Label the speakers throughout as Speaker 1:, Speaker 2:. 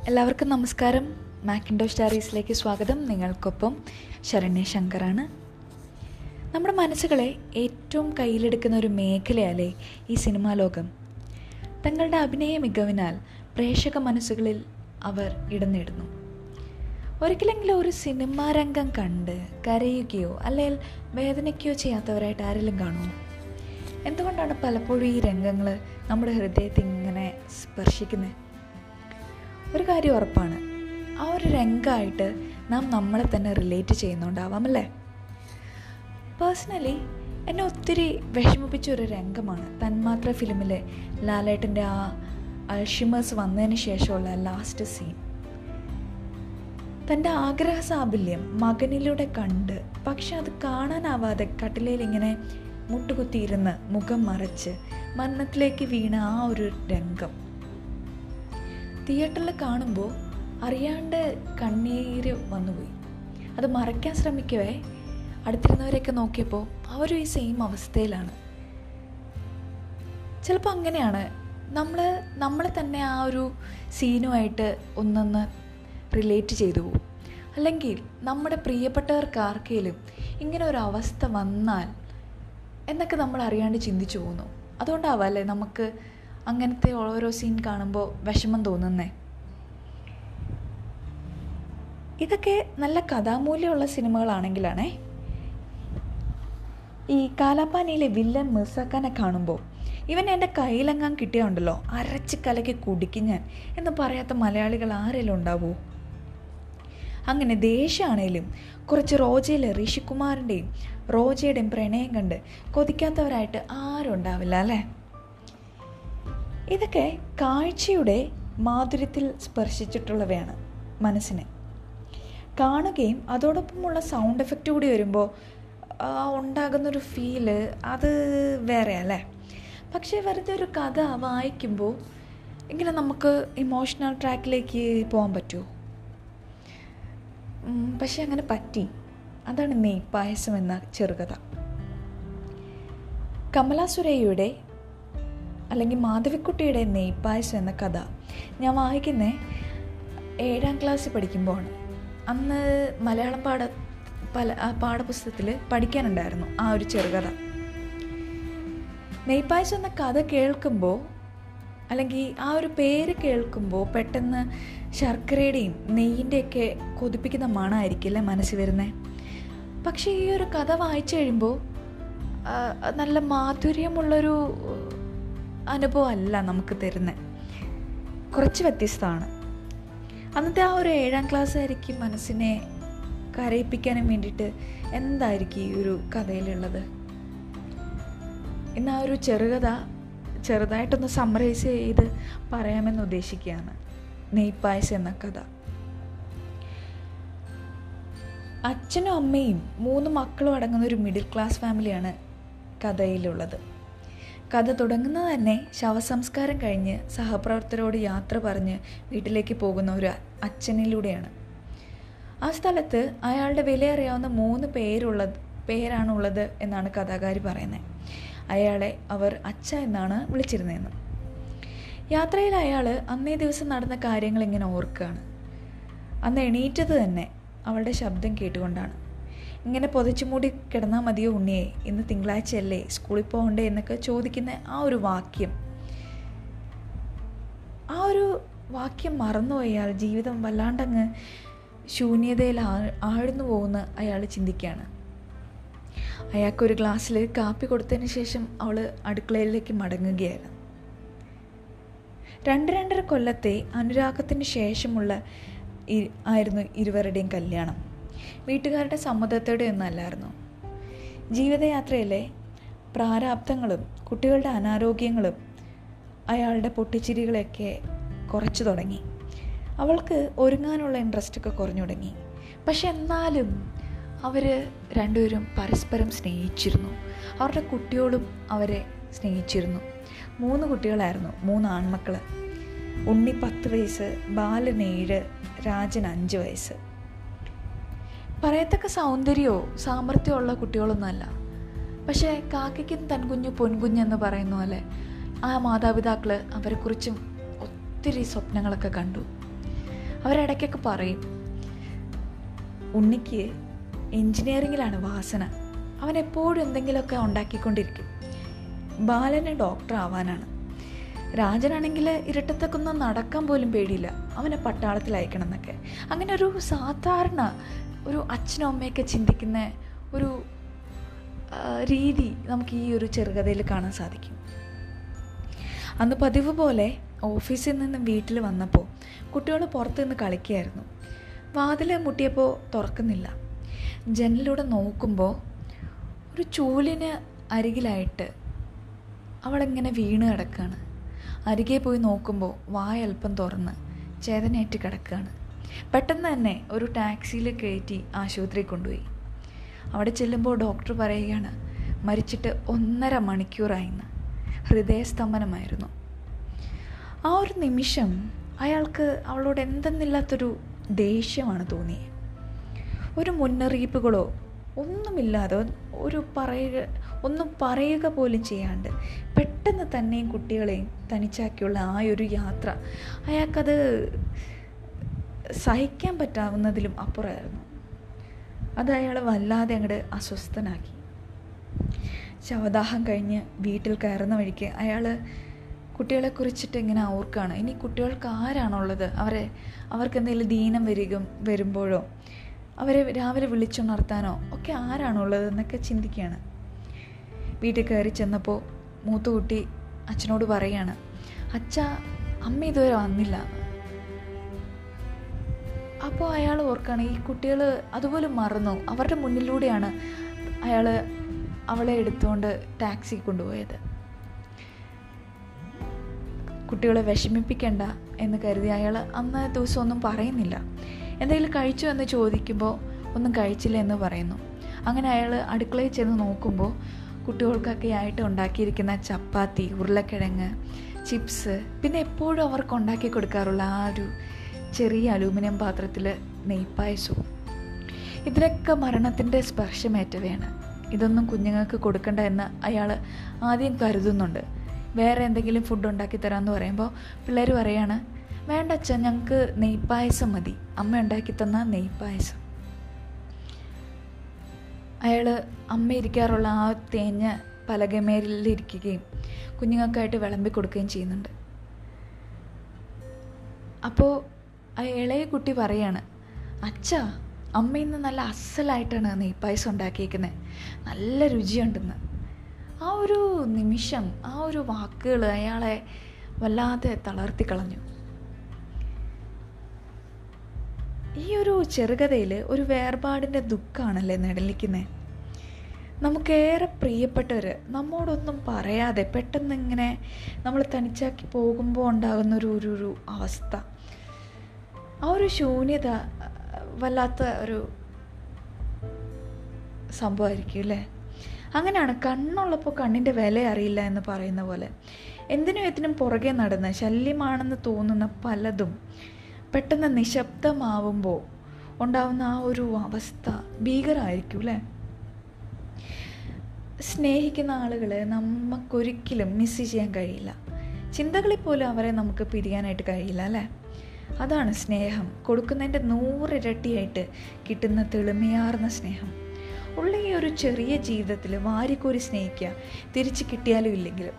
Speaker 1: എല്ലാവർക്കും നമസ്കാരം. മാക്കിൻഡോ സ്റ്റാറീസിലേക്ക് സ്വാഗതം. നിങ്ങൾക്കൊപ്പം ശരണ്യ ശങ്കറാണ്. നമ്മുടെ മനസ്സുകളെ ഏറ്റവും കയ്യിലെടുക്കുന്ന ഒരു മേഖലയല്ലേ ഈ സിനിമാ ലോകം? തങ്ങളുടെ അഭിനയ മികവിനാൽ പ്രേക്ഷക മനസ്സുകളിൽ അവർ ഇടം നേടുന്നു. ഒരിക്കലെങ്കിലും ഒരു സിനിമാ രംഗം കണ്ട് കരയുകയോ അല്ലെങ്കിൽ വേദനയ്ക്കോ ചെയ്യാത്തവരായിട്ട് ആരെങ്കിലും കാണുമോ? എന്തുകൊണ്ടാണ് പലപ്പോഴും ഈ രംഗങ്ങൾ നമ്മുടെ ഹൃദയത്തെ ഇങ്ങനെ സ്പർശിക്കുന്നത്? ഒരു കാര്യം ഉറപ്പാണ്. ആ ഒരു രംഗമായിട്ട് നാം നമ്മളെ തന്നെ റിലേറ്റ് ചെയ്യുന്നുണ്ടാവാം അല്ലേ? പേഴ്സണലി എന്നെ ഒത്തിരി വിഷമിപ്പിച്ച ഒരു രംഗമാണ്. തന്മാത്ര ഫിലിമിലെ ലാലേട്ടന്റെ ആ അൾഷിമേഴ്സ് വന്നതിന് ശേഷമുള്ള ലാസ്റ്റ് സീൻ തന്റെ ആഗ്രഹ സാബല്യം മകനിലൂടെ കണ്ട് പക്ഷെ അത് കാണാനാവാതെ കട്ടിലയിൽ ഇങ്ങനെ മുട്ടുകുത്തിയിരുന്ന് മുഖം മറച്ച് മരണത്തിലേക്ക് വീണ ആ ഒരു രംഗം. തിയേറ്ററിൽ കാണുമ്പോൾ അറിയാണ്ട് കണ്ണീര് വന്നുപോയി. അത് മറയ്ക്കാൻ ശ്രമിക്കവേ. അടുത്തിരുന്നവരെയൊക്കെ നോക്കിയപ്പോൾ അവരും ഈ സെയിം അവസ്ഥയിലാണ്. ചിലപ്പോൾ അങ്ങനെയാണ്. നമ്മൾ നമ്മൾ തന്നെ ആ ഒരു സീനുമായിട്ട് ഒന്നൊന്ന് റിലേറ്റ് ചെയ്തു പോകും. അല്ലെങ്കിൽ നമ്മുടെ പ്രിയപ്പെട്ടവർക്ക് ആർക്കെങ്കിലും ഇങ്ങനെ ഒരു അവസ്ഥ വന്നാൽ എന്നൊക്കെ നമ്മൾ അറിയാണ്ട് ചിന്തിച്ചു പോകുന്നു. അതുകൊണ്ടാവാം അല്ലേ നമുക്ക് അങ്ങനത്തെ ഓരോ സീൻ കാണുമ്പോൾ വിഷമം തോന്നുന്നേ? ഇതൊക്കെ നല്ല കഥാമൂല്യമുള്ള സിനിമകളാണെങ്കിലാണേ. ഈ കാലാപ്പാനിയിലെ വില്ലൻ മിർസാക്കാനെ കാണുമ്പോൾ ഇവൻ എന്റെ കയ്യിലെങ്ങാൻ കിട്ടിയുണ്ടല്ലോ അരച്ച് കലക്കി കുടിക്കും ഞാൻ എന്ന് പറയാത്ത മലയാളികൾ ആരെങ്കിലും ഉണ്ടാവുമോ അങ്ങനെ ദേഷ്യമാണേലും കുറച്ച് റോജയിലെ ഋഷികുമാറിന്റെയും റോജയുടെയും പ്രണയം കണ്ട് കൊതിക്കാത്തവരായിട്ട് ആരും ഉണ്ടാവില്ല അല്ലേ? ഇതൊക്കെ കാഴ്ചയുടെ മാധുര്യത്തിൽ സ്പർശിച്ചിട്ടുള്ളവയാണ് മനസ്സിനെ. കാണുകയും അതോടൊപ്പമുള്ള സൗണ്ട് എഫക്റ്റ് കൂടി വരുമ്പോൾ ഉണ്ടാകുന്നൊരു ഫീൽ അത് വേറെ അല്ലേ പക്ഷേ വെറുതെ ഒരു കഥ വായിക്കുമ്പോൾ ഇങ്ങനെ നമുക്ക് ഇമോഷണൽ ട്രാക്കിലേക്ക് പോകാൻ പറ്റുമോ പക്ഷെ അങ്ങനെ പറ്റി. അതാണ് നെയ്പായസം എന്ന ചെറുകഥ. കമല സുരയ്യയുടെ അല്ലെങ്കിൽ മാധവിക്കുട്ടിയുടെ നെയ്പായസം എന്ന കഥ ഞാൻ വായിക്കുന്നത് ഏഴാം ക്ലാസ്സിൽ പഠിക്കുമ്പോഴാണ്. അന്ന് മലയാളം പാഠ പല പാഠപുസ്തകത്തിൽ പഠിക്കാനുണ്ടായിരുന്നു ആ ഒരു ചെറുകഥ. നെയ്പായസം എന്ന കഥ കേൾക്കുമ്പോൾ അല്ലെങ്കിൽ ആ ഒരു പേര് കേൾക്കുമ്പോൾ പെട്ടെന്ന് ശർക്കരയുടെയും നെയ്യിന്റെയൊക്കെ കൊതിപ്പിക്കുന്ന മണമായിരിക്കില്ലേ മനസ്സിൽ വരുന്നത് പക്ഷേ ഈ ഒരു കഥ വായിച്ചു കഴിയുമ്പോൾ നല്ല മാധുര്യമുള്ളൊരു അനുഭവമല്ല നമുക്ക് തരുന്നത് കുറച്ച് വ്യത്യസ്തമാണ്. അന്നത്തെ ആ ഒരു ഏഴാം ക്ലാസ് ആയിരിക്കും മനസ്സിനെ കരയിപ്പിക്കാനും വേണ്ടിയിട്ട് എന്തായിരിക്കും ഈ ഒരു കഥയിലുള്ളത്? ഇന്ന് ആ ഒരു ചെറുകഥ ചെറുതായിട്ടൊന്ന് സമ്മറൈസ് ചെയ്ത് പറയാമെന്ന് ഉദ്ദേശിക്കുകയാണ്. നെയ്പായസ് എന്ന കഥ. അച്ഛനും അമ്മയും മൂന്ന് മക്കളും അടങ്ങുന്ന ഒരു മിഡിൽ ക്ലാസ് ഫാമിലിയാണ് കഥയിലുള്ളത്. കഥ തുടങ്ങുന്നത് തന്നെ ശവസംസ്കാരം കഴിഞ്ഞ് സഹപ്രവർത്തകരോട് യാത്ര പറഞ്ഞ് വീട്ടിലേക്ക് പോകുന്ന ഒരു അച്ഛനിലൂടെയാണ്. ആ സ്ഥലത്ത് അയാളുടെ വിലയറിയാവുന്ന മൂന്ന് പേരുള്ളത് പേരാണുള്ളത് എന്നാണ് കഥാകാരി പറയുന്നത്. അയാളെ അവർ അച്ഛ എന്നാണ് വിളിച്ചിരുന്നതെന്ന്. യാത്രയിൽ അയാൾ അന്നേ ദിവസം നടന്ന കാര്യങ്ങൾ ഇങ്ങനെ ഓർക്കുകയാണ്. അന്ന് എണീറ്റത് തന്നെ അവളുടെ ശബ്ദം കേട്ടുകൊണ്ടാണ്. ഇങ്ങനെ പൊതിച്ചു മൂടി കിടന്നാൽ മതിയോ ഉണ്ണിയെ? ഇന്ന് തിങ്കളാഴ്ചയല്ലേ സ്കൂളിൽ പോകണ്ടേ എന്നൊക്കെ ചോദിക്കുന്ന ആ ഒരു വാക്യം. ആ ഒരു വാക്യം മറന്നുപോയാൽ ജീവിതം വല്ലാണ്ടങ്ങ് ശൂന്യതയിൽ ആഴ്ന്നു പോകുന്ന അയാൾ ചിന്തിക്കുകയാണ് അയാൾക്കൊരു ഗ്ലാസ്സിൽ കാപ്പി കൊടുത്തതിന് ശേഷം അവൾ അടുക്കളയിലേക്ക് മടങ്ങുകയായിരുന്നു രണ്ട് രണ്ടര കൊല്ലത്തെ അനുരാഗത്തിന് ശേഷമുള്ള ആയിരുന്നു ഇരുവരുടെയും കല്യാണം. വീട്ടുകാരുടെ സമ്മതത്തോടെ ഒന്നല്ലായിരുന്നു. ജീവിതയാത്രയിലെ പ്രാരാബ്ദങ്ങളും കുട്ടികളുടെ അനാരോഗ്യങ്ങളും അയാളുടെ പൊട്ടിച്ചിരികളെയൊക്കെ കുറച്ചു തുടങ്ങി. അവൾക്ക് ഒരുങ്ങാനുള്ള ഇൻട്രസ്റ്റൊക്കെ കുറഞ്ഞു തുടങ്ങി. പക്ഷെ എന്നാലും അവർ രണ്ടുപേരും പരസ്പരം സ്നേഹിച്ചിരുന്നു. അവരുടെ കുട്ടികളും അവരെ സ്നേഹിച്ചിരുന്നു. മൂന്ന് കുട്ടികളായിരുന്നു മൂന്ന് ആൺമക്കൾ ഉണ്ണി പത്ത് വയസ്സ് ബാലൻ ഏഴ് രാജൻ അഞ്ച് വയസ്സ്. പറയത്തക്ക സൗന്ദര്യമോ സാമർഥ്യമോ ഉള്ള കുട്ടികളൊന്നുമല്ല. പക്ഷേ കാക്കയ്ക്കും തൻകുഞ്ഞു പൊൻകുഞ്ഞെന്ന് പറയുന്ന പോലെ ആ മാതാപിതാക്കൾ അവരെക്കുറിച്ചും ഒത്തിരി സ്വപ്നങ്ങളൊക്കെ കണ്ടു. അവരിടയ്ക്കൊക്കെ പറയും ഉണ്ണിക്ക് എൻജിനീയറിങ്ങിലാണ് വാസന. അവൻ എപ്പോഴും എന്തെങ്കിലുമൊക്കെ ഉണ്ടാക്കിക്കൊണ്ടിരിക്കും. ബാലന് ഡോക്ടർ ആവാനാണ്. രാജനാണെങ്കിൽ ഇരട്ടത്തൊക്കൊന്നും നടക്കാൻ പോലും പേടിയില്ല. അവനെ പട്ടാളത്തിൽ അയക്കണം എന്നൊക്കെ അങ്ങനെ ഒരു സാധാരണ ഒരു അച്ഛനും അമ്മയൊക്കെ ചിന്തിക്കുന്ന ഒരു രീതി നമുക്ക് ഈ ഒരു ചെറുകഥയിൽ കാണാൻ സാധിക്കും. അന്ന് പതിവ് പോലെ ഓഫീസിൽ നിന്ന് വീട്ടിൽ വന്നപ്പോൾ കുട്ടികൾ പുറത്തു നിന്ന് കളിക്കുകയായിരുന്നു വാതിൽ മുട്ടിയപ്പോൾ തുറക്കുന്നില്ല. ജനലിലൂടെ നോക്കുമ്പോൾ ഒരു ചൂലിന് അരികിലായിട്ട് അവളിങ്ങനെ വീണ് കിടക്കുകയാണ് അരികെ പോയി നോക്കുമ്പോൾ വായ അല്പം തുറന്ന് ചേതനയേറ്റ് കിടക്കുകയാണ് പെട്ടെന്ന് തന്നെ ഒരു ടാക്സിയിൽ കയറ്റി ആശുപത്രിയിൽ കൊണ്ടുപോയി. അവിടെ ചെല്ലുമ്പോൾ ഡോക്ടർ പറയുകയാണ് മരിച്ചിട്ട് ഒന്നര മണിക്കൂറായിന്ന് ഹൃദയസ്തംഭനമായിരുന്നു. ആ ഒരു നിമിഷം അയാൾക്ക് അവളോട് എന്തെന്നില്ലാത്തൊരു ദേഷ്യമാണ് തോന്നിയത് ഒരു മുന്നറിയിപ്പുകളോ ഒന്നുമില്ലാതെ ഒരു പറയുക ഒന്നും പറയുക പോലും ചെയ്യാണ്ട് പെട്ടെന്ന് തന്നെയും കുട്ടികളെയും തനിച്ചാക്കിയുള്ള ആ ഒരു യാത്ര അയാൾക്കത് സഹിക്കാൻ പറ്റാവുന്നതിലും അപ്പുറമായിരുന്നു. അത് അയാൾ വല്ലാതെ അങ്ങോട്ട് അസ്വസ്ഥനാക്കി. ശവദാഹം കഴിഞ്ഞ് വീട്ടിൽ കയറുന്ന വഴിക്ക് അയാൾ കുട്ടികളെ കുറിച്ചിട്ട് ഇങ്ങനെ ഓർക്കുകയാണ് ഇനി കുട്ടികൾക്ക് ആരാണുള്ളത്? അവരെ അവർക്ക് എന്തെങ്കിലും ദീനം വരിക വരുമ്പോഴോ? അവരെ രാവിലെ വിളിച്ചുണർത്താനോ? ഒക്കെ ആരാണുള്ളത്? എന്നൊക്കെ ചിന്തിക്കുകയാണ് വീട്ടിൽ കയറി ചെന്നപ്പോൾ മൂത്തുകുട്ടി അച്ഛനോട് പറയാണ് അച്ഛ അമ്മ ഇതുവരെ വന്നില്ല. അപ്പോൾ അയാൾ ഓർക്കുകയാണ് ഈ കുട്ടികൾ അതുപോലെ മറന്നു. അവരുടെ മുന്നിലൂടെയാണ് അയാൾ അവളെ എടുത്തുകൊണ്ട് ടാക്സി കൊണ്ടുപോയത്. കുട്ടികളെ വിഷമിപ്പിക്കണ്ട എന്ന് കരുതി അയാൾ അന്ന് ദിവസം ഒന്നും പറയുന്നില്ല. എന്തെങ്കിലും കഴിച്ചു എന്ന് ചോദിക്കുമ്പോൾ ഒന്നും കഴിച്ചില്ല എന്ന് പറയുന്നു. അങ്ങനെ അയാൾ അടുക്കളയിൽ ചെന്ന് നോക്കുമ്പോൾ കുട്ടികൾക്കൊക്കെ ആയിട്ട് ഉണ്ടാക്കിയിരിക്കുന്ന ചപ്പാത്തി ഉരുളക്കിഴങ്ങ് ചിപ്സ് പിന്നെ എപ്പോഴും അവർക്ക് ഉണ്ടാക്കി കൊടുക്കാറുള്ള ആ ഒരു ചെറിയ അലൂമിനിയം പാത്രത്തിൽ നെയ്പ്പായസവും ഇതിനൊക്കെ മരണത്തിന്റെ സ്പർശമേറ്റവയാണ്. ഇതൊന്നും കുഞ്ഞുങ്ങൾക്ക് കൊടുക്കണ്ട എന്ന് അയാൾ ആദ്യം കരുതുന്നുണ്ട്. വേറെ എന്തെങ്കിലും ഫുഡ് ഉണ്ടാക്കി തരാമെന്ന് പറയുമ്പോൾ പിള്ളേർ പറയാണ് വേണ്ട അച്ഛൻ ഞങ്ങൾക്ക് നെയ്പ്പായസം മതി. അമ്മ ഉണ്ടാക്കി തന്ന നെയ്പ്പായസം അയാൾ അമ്മ ഇരിക്കാറുള്ള ആ തേഞ്ഞ പലകമേലിരിക്കുകയും കുഞ്ഞുങ്ങൾക്കായിട്ട് വിളമ്പി കൊടുക്കുകയും ചെയ്യുന്നുണ്ട്. അപ്പോൾ ആ ഇളയ കുട്ടി പറയാണ് അച്ഛ അമ്മ ഇന്ന് നല്ല അസലായിട്ടാണ് നെയ്പ്പായസം ഉണ്ടാക്കിയേക്കുന്നത് നല്ല രുചിയുണ്ടെന്ന്. ആ ഒരു നിമിഷം ആ ഒരു വാക്കുകൾ അയാളെ വല്ലാതെ തളർത്തി കളഞ്ഞു. ഈ ഒരു ചെറുകഥയിൽ ഒരു വേർപാടിന്റെ ദുഃഖമാണല്ലേ നിഴലിക്കുന്നത് നമുക്കേറെ പ്രിയപ്പെട്ടവർ നമ്മോടൊന്നും പറയാതെ പെട്ടെന്ന് ഇങ്ങനെ നമ്മൾ തനിച്ചാക്കി പോകുമ്പോൾ ഉണ്ടാകുന്ന ഒരു ഒരു അവസ്ഥ. ആ ഒരു ശൂന്യത വല്ലാത്ത ഒരു സംഭവമായിരിക്കും അല്ലേ? അങ്ങനെയാണ് കണ്ണുള്ളപ്പോൾ കണ്ണിന്റെ വില അറിയില്ല എന്ന് പറയുന്ന പോലെ. എന്തിനും എത്തിനും പുറകെ നടന്ന് ശല്യമാണെന്ന് തോന്നുന്ന പലതും പെട്ടെന്ന് നിശബ്ദമാവുമ്പോൾ ഉണ്ടാവുന്ന ആ ഒരു അവസ്ഥ ഭീകരമായിരിക്കും അല്ലേ? സ്നേഹിക്കുന്ന ആളുകളെ നമുക്കൊരിക്കലും മിസ് ചെയ്യാൻ കഴിയില്ല. ചിന്തകളിൽ പോലും അവരെ നമുക്ക് പിരിയാനായിട്ട് കഴിയില്ല അല്ലേ? അതാണ് സ്നേഹം. കൊടുക്കുന്നതിന്റെ നൂറിരട്ടിയായിട്ട് കിട്ടുന്ന തെളിമയാർന്ന സ്നേഹം. ഉള്ള ഈ ഒരു ചെറിയ ജീവിതത്തിൽ വാരിക്കോരി സ്നേഹിക്കുക തിരിച്ച് കിട്ടിയാലും ഇല്ലെങ്കിലും.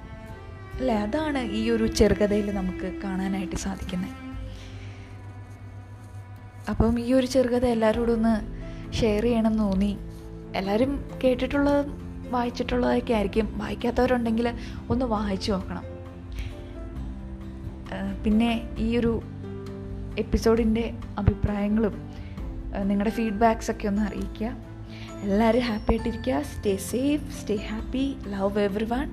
Speaker 1: അല്ലേ? അതാണ് ഈ ഒരു ചെറുകഥയിൽ നമുക്ക് കാണാനായിട്ട് സാധിക്കുന്നത്. അപ്പം ഈ ഒരു ചെറുകഥ എല്ലാവരോടും ഒന്ന് ഷെയർ ചെയ്യണം എന്ന് തോന്നി. എല്ലാവരും കേട്ടിട്ടുള്ളതും വായിച്ചിട്ടുള്ളതൊക്കെ ആയിരിക്കും. വായിക്കാത്തവരുണ്ടെങ്കിൽ ഒന്ന് വായിച്ചു നോക്കണം. പിന്നെ ഈ ഒരു എപ്പിസോഡിന്റെ അഭിപ്രായങ്ങളും നിങ്ങളുടെ ഫീഡ്ബാക്സ് ഒക്കെ ഒന്ന് അറിയിക്കുക. എല്ലാവരും ഹാപ്പി ആയിട്ടിരിക്കുക. Stay safe stay happy love everyone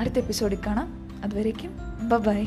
Speaker 1: അടുത്ത എപ്പിസോഡിൽ കാണാം. അതുവരേക്കും ബൈ